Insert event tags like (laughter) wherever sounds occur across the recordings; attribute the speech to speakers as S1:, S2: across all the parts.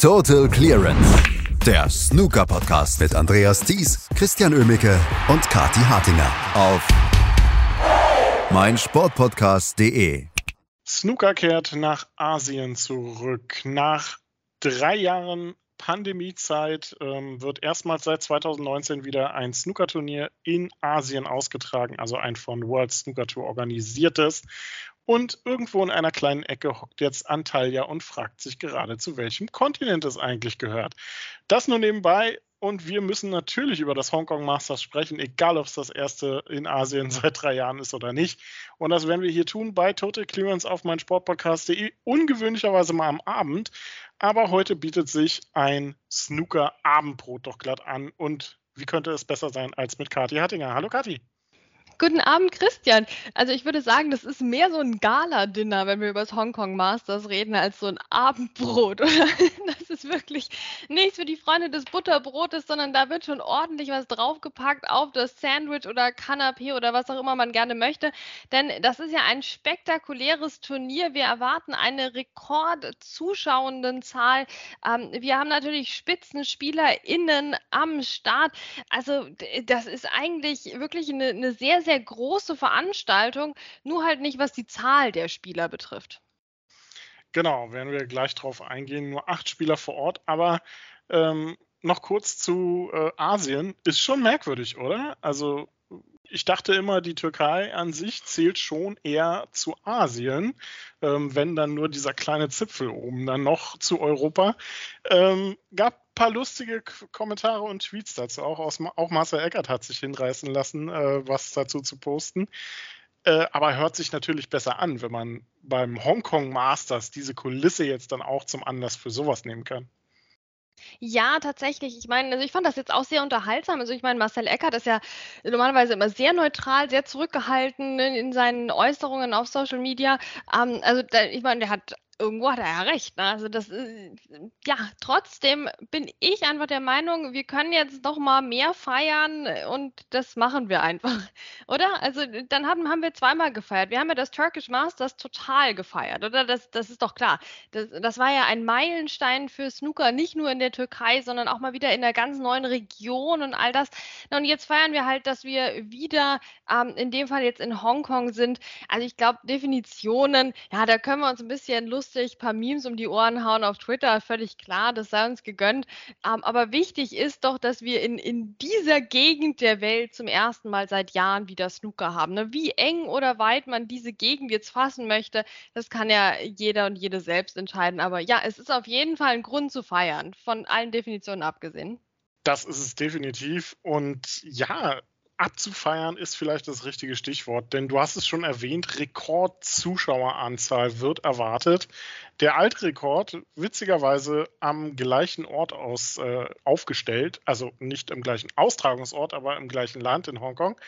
S1: Total Clearance. Der Snooker-Podcast mit Andreas Thies, Christian Ömicke und Kati Hartinger auf meinsportpodcast.de.
S2: Snooker kehrt nach Asien zurück. Nach drei Jahren Pandemiezeit ähm, wird erstmals seit 2019 wieder ein Snookerturnier in Asien ausgetragen, also ein von World Snooker Tour organisiertes. Und irgendwo in einer kleinen Ecke hockt jetzt Antalya und fragt sich gerade, zu welchem Kontinent es eigentlich gehört. Das nur nebenbei. Und wir müssen natürlich über das Hongkong Masters sprechen, egal ob es das erste in Asien seit drei Jahren ist oder nicht. Und das werden wir hier tun bei Total Clearance auf meinsportpodcast.de. Ungewöhnlicherweise mal am Abend. Aber heute bietet sich ein Snooker-Abendbrot doch glatt an. Und wie könnte es besser sein als mit Kathi Hattinger? Hallo Kathi.
S3: Guten Abend, Christian. Also ich würde sagen, das ist mehr so ein Gala-Dinner, wenn wir über das Hongkong Masters reden, als so ein Abendbrot. (laughs) Das ist wirklich nichts für die Freunde des Butterbrotes, sondern da wird schon ordentlich was draufgepackt auf das Sandwich oder Canapé oder was auch immer man gerne möchte. Denn das ist ja ein spektakuläres Turnier. Wir erwarten eine Rekord-Zuschauendenzahl. Ähm, wir haben natürlich SpitzenspielerInnen am Start. Also das ist eigentlich wirklich eine, eine sehr, sehr sehr große Veranstaltung, nur halt nicht, was die Zahl der Spieler betrifft.
S2: Genau, werden wir gleich drauf eingehen. Nur acht Spieler vor Ort, aber ähm, noch kurz zu äh, Asien. Ist schon merkwürdig, oder? Also ich dachte immer, die Türkei an sich zählt schon eher zu Asien, ähm, wenn dann nur dieser kleine Zipfel oben dann noch zu Europa. Ähm, gab ein paar lustige Kommentare und Tweets dazu. Auch, aus, auch Marcel Eckert hat sich hinreißen lassen, äh, was dazu zu posten. Äh, aber hört sich natürlich besser an, wenn man beim Hongkong Masters diese Kulisse jetzt dann auch zum Anlass für sowas nehmen kann.
S3: Ja, tatsächlich. Ich meine, also ich fand das jetzt auch sehr unterhaltsam. Also ich meine, Marcel Eckert ist ja normalerweise immer sehr neutral, sehr zurückgehalten in, in seinen Äußerungen auf Social Media. Ähm, also da, ich meine, der hat irgendwo hat er ja recht. Ne? Also das ist, ja, trotzdem bin ich einfach der Meinung, wir können jetzt noch mal mehr feiern und das machen wir einfach, (laughs) oder? Also dann haben, haben wir zweimal gefeiert. Wir haben ja das Turkish Masters total gefeiert, oder? Das, das ist doch klar. Das, das war ja ein Meilenstein für Snooker, nicht nur in der Türkei, sondern auch mal wieder in einer ganz neuen Region und all das. Und jetzt feiern wir halt, dass wir wieder ähm, in dem Fall jetzt in Hongkong sind. Also ich glaube, Definitionen, ja, da können wir uns ein bisschen lustig ein paar Memes um die Ohren hauen auf Twitter, völlig klar, das sei uns gegönnt. Ähm, aber wichtig ist doch, dass wir in, in dieser Gegend der Welt zum ersten Mal seit Jahren wieder Snooker haben. Ne? Wie eng oder weit man diese Gegend jetzt fassen möchte, das kann ja jeder und jede selbst entscheiden. Aber ja, es ist auf jeden Fall ein Grund zu feiern, von allen Definitionen abgesehen.
S2: Das ist es definitiv. Und ja, abzufeiern ist vielleicht das richtige Stichwort, denn du hast es schon erwähnt, Rekordzuschaueranzahl wird erwartet. Der alte Rekord, witzigerweise am gleichen Ort aus äh, aufgestellt, also nicht im gleichen Austragungsort, aber im gleichen Land in Hongkong.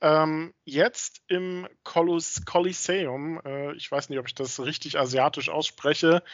S2: Ähm, jetzt im Coliseum, äh, ich weiß nicht, ob ich das richtig asiatisch ausspreche,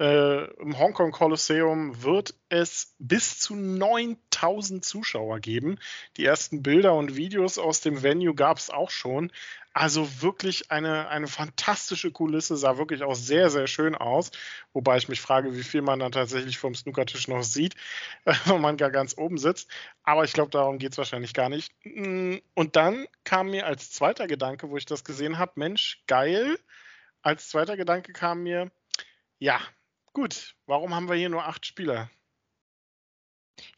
S2: äh, Im Hongkong Kolosseum wird es bis zu 9000 Zuschauer geben. Die ersten Bilder und Videos aus dem Venue gab es auch schon. Also wirklich eine, eine fantastische Kulisse, sah wirklich auch sehr, sehr schön aus. Wobei ich mich frage, wie viel man dann tatsächlich vom Snookertisch noch sieht, (laughs) wenn man gar ganz oben sitzt. Aber ich glaube, darum geht es wahrscheinlich gar nicht. Mm, und dann kam mir als zweiter Gedanke, wo ich das gesehen habe, Mensch, geil. Als zweiter Gedanke kam mir, ja, Gut, warum haben wir hier nur acht Spieler?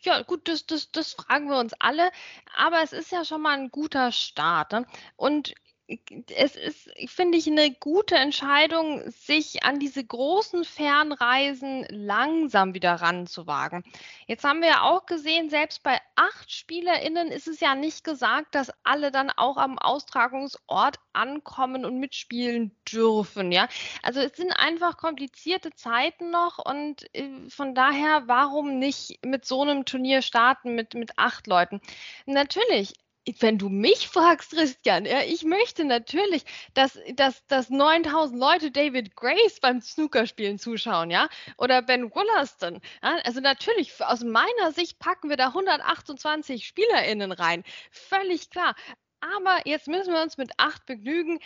S3: Ja, gut, das, das, das fragen wir uns alle. Aber es ist ja schon mal ein guter Start. Ne? Und es ist, finde ich, eine gute Entscheidung, sich an diese großen Fernreisen langsam wieder ranzuwagen. Jetzt haben wir ja auch gesehen, selbst bei acht SpielerInnen ist es ja nicht gesagt, dass alle dann auch am Austragungsort ankommen und mitspielen dürfen. Ja, also es sind einfach komplizierte Zeiten noch und äh, von daher, warum nicht mit so einem Turnier starten mit, mit acht Leuten? Natürlich, wenn du mich fragst, Christian, ja, ich möchte natürlich, dass, dass, dass 9000 Leute David Grace beim Snookerspielen zuschauen, ja, oder Ben Wollaston. Ja? Also natürlich, aus meiner Sicht packen wir da 128 SpielerInnen rein. Völlig klar. Aber jetzt müssen wir uns mit acht begnügen.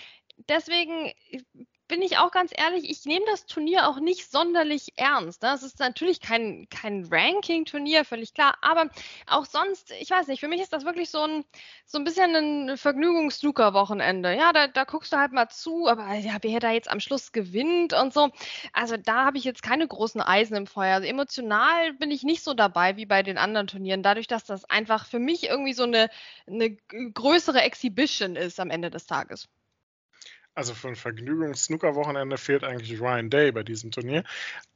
S3: Deswegen bin ich auch ganz ehrlich, ich nehme das Turnier auch nicht sonderlich ernst. Das ne? ist natürlich kein, kein Ranking-Turnier, völlig klar. Aber auch sonst, ich weiß nicht, für mich ist das wirklich so ein, so ein bisschen ein Vergnügungs-Snooker-Wochenende. Ja, da, da guckst du halt mal zu, aber ja, wer da jetzt am Schluss gewinnt und so. Also da habe ich jetzt keine großen Eisen im Feuer. Also emotional bin ich nicht so dabei wie bei den anderen Turnieren, dadurch, dass das einfach für mich irgendwie so eine, eine größere Exhibition ist am Ende des Tages
S2: also für ein Vergnügungs-Snooker-Wochenende fehlt eigentlich Ryan Day bei diesem Turnier.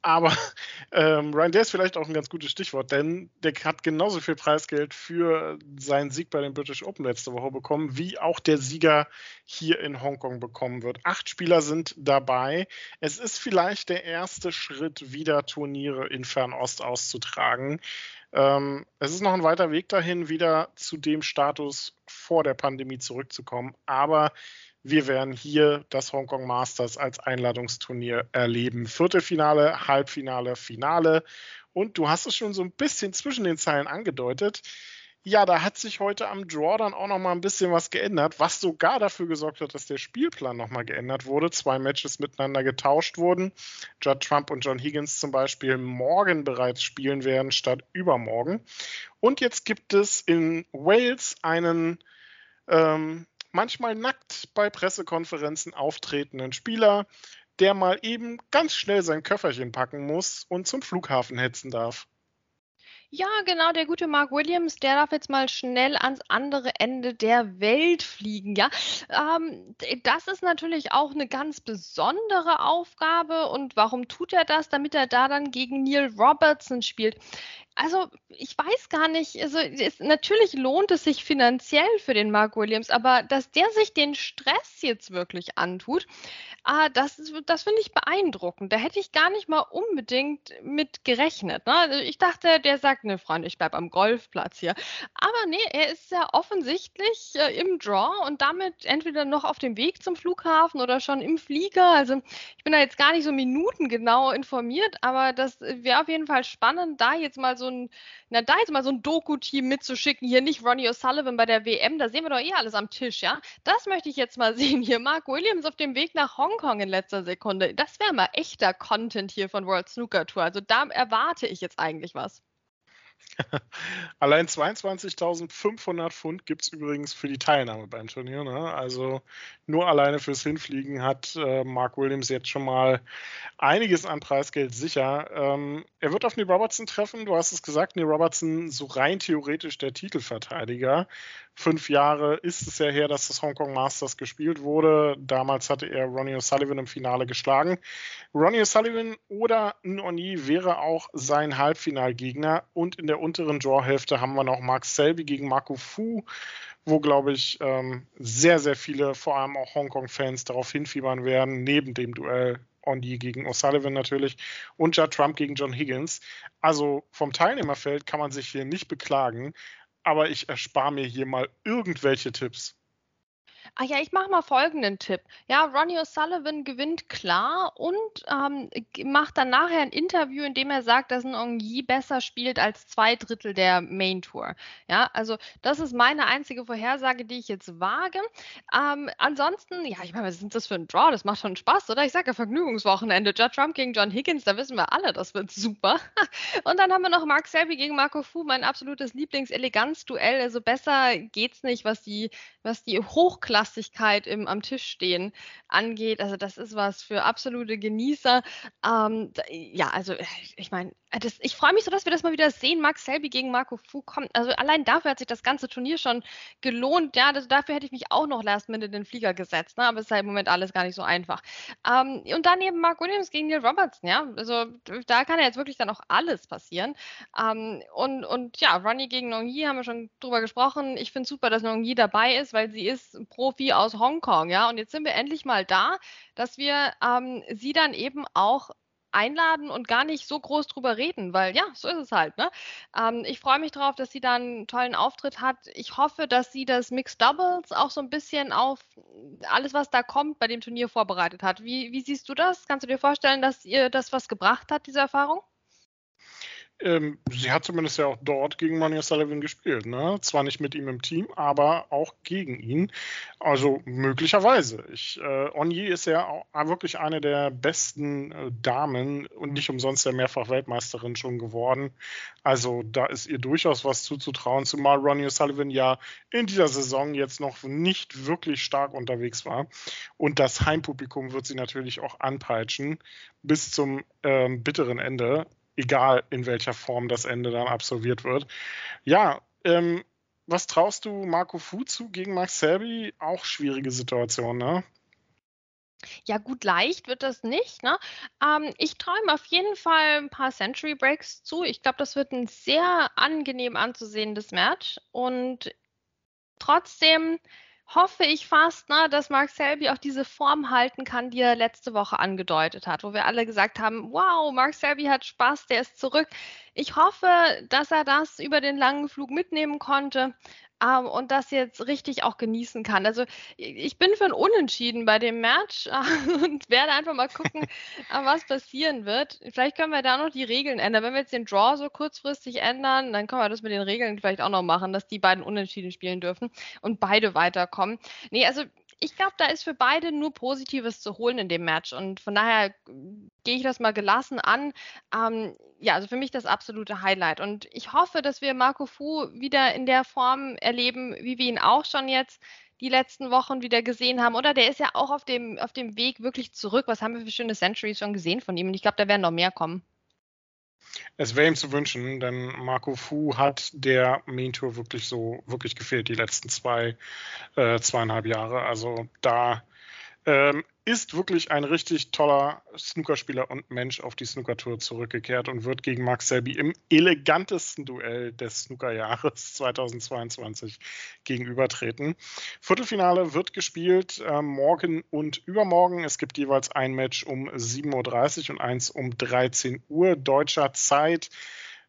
S2: Aber (laughs) ähm, Ryan Day ist vielleicht auch ein ganz gutes Stichwort, denn der hat genauso viel Preisgeld für seinen Sieg bei den British Open letzte Woche bekommen, wie auch der Sieger hier in Hongkong bekommen wird. Acht Spieler sind dabei. Es ist vielleicht der erste Schritt, wieder Turniere in Fernost auszutragen. Ähm, es ist noch ein weiter Weg dahin, wieder zu dem Status vor der Pandemie zurückzukommen. Aber wir werden hier das Hongkong Masters als Einladungsturnier erleben. Viertelfinale, Halbfinale, Finale. Und du hast es schon so ein bisschen zwischen den Zeilen angedeutet. Ja, da hat sich heute am Draw dann auch noch mal ein bisschen was geändert, was sogar dafür gesorgt hat, dass der Spielplan noch mal geändert wurde. Zwei Matches miteinander getauscht wurden. Judd Trump und John Higgins zum Beispiel morgen bereits spielen werden statt übermorgen. Und jetzt gibt es in Wales einen ähm, manchmal nackt bei Pressekonferenzen auftretenden Spieler, der mal eben ganz schnell sein Köfferchen packen muss und zum Flughafen hetzen darf.
S3: Ja, genau, der gute Mark Williams, der darf jetzt mal schnell ans andere Ende der Welt fliegen, ja. Ähm, das ist natürlich auch eine ganz besondere Aufgabe. Und warum tut er das? Damit er da dann gegen Neil Robertson spielt. Also, ich weiß gar nicht, also es, natürlich lohnt es sich finanziell für den Mark Williams, aber dass der sich den Stress jetzt wirklich antut, ah, das, das finde ich beeindruckend. Da hätte ich gar nicht mal unbedingt mit gerechnet. Ne? Also ich dachte, der sagt, ne Freund, ich bleibe am Golfplatz hier. Aber nee, er ist ja offensichtlich äh, im Draw und damit entweder noch auf dem Weg zum Flughafen oder schon im Flieger. Also ich bin da jetzt gar nicht so minutengenau informiert, aber das wäre auf jeden Fall spannend, da jetzt mal so so ein, na da jetzt mal so ein Doku-Team mitzuschicken, hier nicht Ronnie O'Sullivan bei der WM, da sehen wir doch eh alles am Tisch, ja. Das möchte ich jetzt mal (laughs) sehen hier. Mark Williams auf dem Weg nach Hongkong in letzter Sekunde. Das wäre mal echter Content hier von World Snooker Tour. Also da erwarte ich jetzt eigentlich was. (laughs)
S2: Allein 22.500 Pfund gibt es übrigens für die Teilnahme beim Turnier. Ne? Also nur alleine fürs Hinfliegen hat äh, Mark Williams jetzt schon mal einiges an Preisgeld sicher. Ähm, er wird auf Neil Robertson treffen. Du hast es gesagt, Neil Robertson so rein theoretisch der Titelverteidiger. Fünf Jahre ist es ja her, dass das Hongkong Masters gespielt wurde. Damals hatte er Ronnie O'Sullivan im Finale geschlagen. Ronnie O'Sullivan oder Noni wäre auch sein Halbfinalgegner. Und in der unteren Drawhälfte haben wir noch Mark Selby gegen Marco Fu, wo, glaube ich, ähm, sehr, sehr viele, vor allem auch Hongkong-Fans, darauf hinfiebern werden, neben dem Duell Ondi gegen O'Sullivan natürlich und Judd Trump gegen John Higgins. Also vom Teilnehmerfeld kann man sich hier nicht beklagen aber ich erspare mir hier mal irgendwelche Tipps.
S3: Ah ja, ich mache mal folgenden Tipp. Ja, Ronnie O'Sullivan gewinnt klar und ähm, macht dann nachher ein Interview, in dem er sagt, dass ein Ongyi besser spielt als zwei Drittel der Main Tour. Ja, also das ist meine einzige Vorhersage, die ich jetzt wage. Ähm, ansonsten, ja, ich meine, was ist das für ein Draw? Das macht schon Spaß, oder? Ich sage ja Vergnügungswochenende. Judd Trump gegen John Higgins, da wissen wir alle, das wird super. (laughs) und dann haben wir noch Mark Selby gegen Marco Fu, mein absolutes Lieblings-Eleganz-Duell. Also besser geht's nicht, was die, was die Hochklasse Hochklassigkeit im, am Tisch stehen angeht. Also das ist was für absolute Genießer. Ähm, ja, also äh, ich meine, ich freue mich so, dass wir das mal wieder sehen. Max Selby gegen Marco Fu kommt. Also allein dafür hat sich das ganze Turnier schon gelohnt. Ja, das, dafür hätte ich mich auch noch last minute in den Flieger gesetzt. Ne? Aber es ist halt im Moment alles gar nicht so einfach. Ähm, und dann eben Mark Williams gegen Neil Robertson. Ja, also da kann ja jetzt wirklich dann auch alles passieren. Ähm, und, und ja, Ronnie gegen Nong Yi haben wir schon drüber gesprochen. Ich finde super, dass Nong Yi dabei ist, weil sie ist pro Profi aus Hongkong, ja. Und jetzt sind wir endlich mal da, dass wir ähm, sie dann eben auch einladen und gar nicht so groß drüber reden, weil ja, so ist es halt. Ne? Ähm, ich freue mich darauf, dass sie dann einen tollen Auftritt hat. Ich hoffe, dass sie das Mixed Doubles auch so ein bisschen auf alles, was da kommt, bei dem Turnier vorbereitet hat. Wie, wie siehst du das? Kannst du dir vorstellen, dass ihr das was gebracht hat, diese Erfahrung?
S2: Ähm, sie hat zumindest ja auch dort gegen Ronnie Sullivan gespielt. Ne? Zwar nicht mit ihm im Team, aber auch gegen ihn. Also möglicherweise. Ich, äh, Onyi ist ja auch wirklich eine der besten äh, Damen und nicht umsonst ja mehrfach Weltmeisterin schon geworden. Also da ist ihr durchaus was zuzutrauen, zumal Ronnie Sullivan ja in dieser Saison jetzt noch nicht wirklich stark unterwegs war. Und das Heimpublikum wird sie natürlich auch anpeitschen bis zum ähm, bitteren Ende egal in welcher Form das Ende dann absolviert wird. Ja, ähm, was traust du Marco Fu zu gegen Max Selby? Auch schwierige Situation, ne?
S3: Ja, gut, leicht wird das nicht. Ne? Ähm, ich träume auf jeden Fall ein paar Century Breaks zu. Ich glaube, das wird ein sehr angenehm anzusehendes Match. Und trotzdem hoffe ich fast, ne, dass Mark Selby auch diese Form halten kann, die er letzte Woche angedeutet hat, wo wir alle gesagt haben, wow, Mark Selby hat Spaß, der ist zurück. Ich hoffe, dass er das über den langen Flug mitnehmen konnte ähm, und das jetzt richtig auch genießen kann. Also ich bin für ein Unentschieden bei dem Match äh, (laughs) und werde einfach mal gucken, (laughs) äh, was passieren wird. Vielleicht können wir da noch die Regeln ändern. Wenn wir jetzt den Draw so kurzfristig ändern, dann können wir das mit den Regeln vielleicht auch noch machen, dass die beiden Unentschieden spielen dürfen und beide weiterkommen. Nee, also ich glaube, da ist für beide nur Positives zu holen in dem Match. Und von daher gehe ich das mal gelassen an. Ähm, ja, also für mich das absolute Highlight. Und ich hoffe, dass wir Marco Fu wieder in der Form erleben, wie wir ihn auch schon jetzt die letzten Wochen wieder gesehen haben. Oder der ist ja auch auf dem, auf dem Weg wirklich zurück. Was haben wir für schöne Centuries schon gesehen von ihm? Und ich glaube, da werden noch mehr kommen.
S2: Es wäre ihm zu wünschen, denn Marco Fu hat der Main Tour wirklich so wirklich gefehlt die letzten zwei, äh, zweieinhalb Jahre. Also da ähm, ist wirklich ein richtig toller Snookerspieler und Mensch auf die Snookertour zurückgekehrt und wird gegen Max Selby im elegantesten Duell des Snookerjahres (laughs) 2022 gegenübertreten. Viertelfinale wird gespielt äh, morgen und übermorgen. Es gibt jeweils ein Match um 7.30 Uhr und eins um 13 Uhr deutscher Zeit.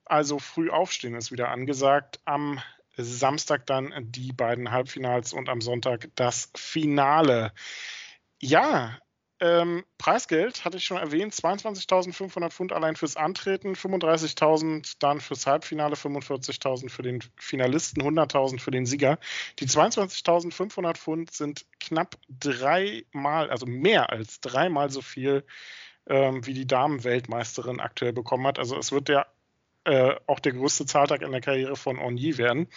S2: Also früh aufstehen ist wieder angesagt. Am Samstag dann die beiden Halbfinals und am Sonntag das Finale. Ja, ähm, Preisgeld hatte ich schon erwähnt, 22.500 Pfund allein fürs Antreten, 35.000 dann fürs Halbfinale, 45.000 für den Finalisten, 100.000 für den Sieger. Die 22.500 Pfund sind knapp dreimal, also mehr als dreimal so viel, ähm, wie die Damenweltmeisterin aktuell bekommen hat. Also es wird der äh, auch der größte Zahltag in der Karriere von Onyi werden.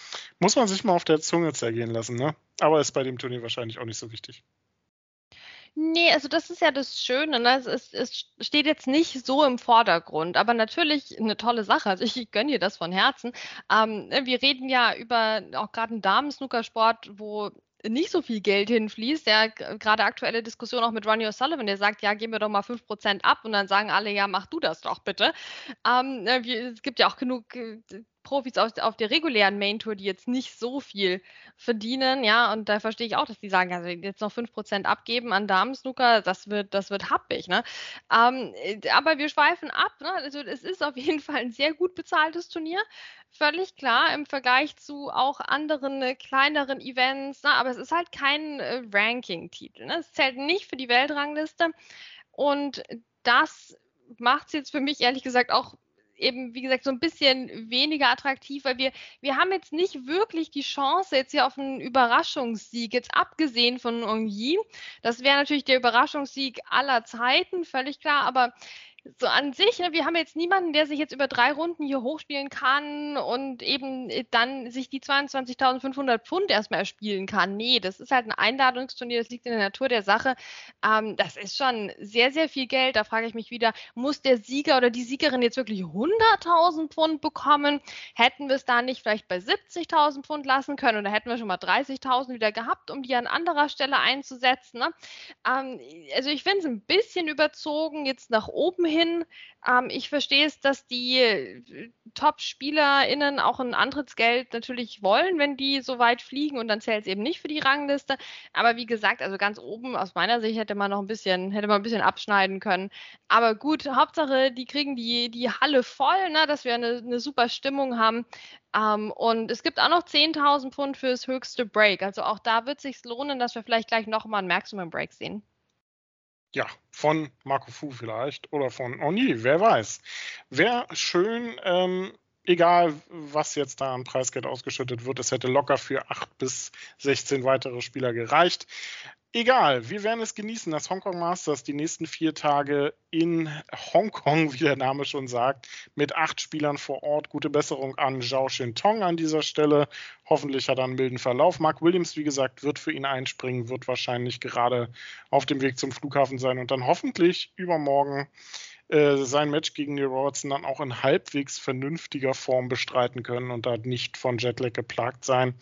S2: Muss man sich mal auf der Zunge zergehen lassen, ne? Aber ist bei dem Turnier wahrscheinlich auch nicht so wichtig.
S3: Nee, also das ist ja das Schöne. Ne? Es, ist, es steht jetzt nicht so im Vordergrund, aber natürlich eine tolle Sache. Also ich gönne dir das von Herzen. Ähm, ne, wir reden ja über auch gerade einen Damen-Snookersport, wo nicht so viel Geld hinfließt. Ja, gerade aktuelle Diskussion auch mit Ronnie O'Sullivan, der sagt, ja, geben wir doch mal 5% ab und dann sagen alle, ja, mach du das doch bitte. Ähm, ne, es gibt ja auch genug äh, Profis auf, auf der regulären Main Tour, die jetzt nicht so viel verdienen, ja, und da verstehe ich auch, dass die sagen, also jetzt noch 5% abgeben an Damensnooker, das wird, das wird happig, ne? Ähm, äh, aber wir schweifen ab, ne? Also es ist auf jeden Fall ein sehr gut bezahltes Turnier, völlig klar im Vergleich zu auch anderen äh, kleineren Events, ne? aber es ist halt kein äh, Ranking-Titel, ne? Es zählt nicht für die Weltrangliste und das macht es jetzt für mich ehrlich gesagt auch eben, wie gesagt, so ein bisschen weniger attraktiv, weil wir, wir haben jetzt nicht wirklich die Chance jetzt hier auf einen Überraschungssieg, jetzt abgesehen von Ongyi. Das wäre natürlich der Überraschungssieg aller Zeiten, völlig klar, aber so an sich, ne, wir haben jetzt niemanden, der sich jetzt über drei Runden hier hochspielen kann und eben äh, dann sich die 22.500 Pfund erstmal erspielen kann. Nee, das ist halt ein Einladungsturnier, das liegt in der Natur der Sache. Ähm, das ist schon sehr, sehr viel Geld. Da frage ich mich wieder, muss der Sieger oder die Siegerin jetzt wirklich 100.000 Pfund bekommen? Hätten wir es da nicht vielleicht bei 70.000 Pfund lassen können oder hätten wir schon mal 30.000 wieder gehabt, um die an anderer Stelle einzusetzen? Ne? Ähm, also ich finde es ein bisschen überzogen, jetzt nach oben hin hin. Ähm, ich verstehe es, dass die äh, Top-SpielerInnen auch ein Antrittsgeld natürlich wollen, wenn die so weit fliegen und dann zählt es eben nicht für die Rangliste. Aber wie gesagt, also ganz oben aus meiner Sicht hätte man noch ein bisschen, hätte man ein bisschen abschneiden können. Aber gut, Hauptsache, die kriegen die, die Halle voll, ne, dass wir eine, eine super Stimmung haben. Ähm, und es gibt auch noch 10.000 Pfund fürs höchste Break. Also auch da wird es sich lohnen, dass wir vielleicht gleich nochmal ein Maximum Break sehen.
S2: Ja, von Marco Fu vielleicht oder von Oni, wer weiß. Wäre schön, ähm, egal was jetzt da an Preisgeld ausgeschüttet wird, es hätte locker für 8 bis 16 weitere Spieler gereicht. Egal, wir werden es genießen, das Hongkong Masters die nächsten vier Tage in Hongkong, wie der Name schon sagt, mit acht Spielern vor Ort. Gute Besserung an Zhao Tong an dieser Stelle. Hoffentlich hat er einen milden Verlauf. Mark Williams, wie gesagt, wird für ihn einspringen, wird wahrscheinlich gerade auf dem Weg zum Flughafen sein und dann hoffentlich übermorgen sein Match gegen Neil Robertson dann auch in halbwegs vernünftiger Form bestreiten können und da nicht von Jetlag geplagt sein.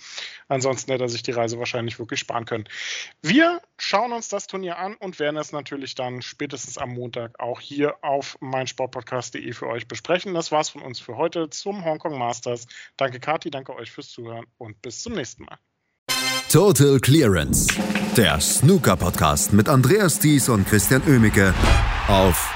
S2: Ansonsten hätte er sich die Reise wahrscheinlich wirklich sparen können. Wir schauen uns das Turnier an und werden es natürlich dann spätestens am Montag auch hier auf meinsportpodcast.de für euch besprechen. Das war's von uns für heute zum Hongkong Masters. Danke Kati, danke euch fürs Zuhören und bis zum nächsten Mal.
S1: Total Clearance, der Snooker Podcast mit Andreas Thies und Christian Ömicke auf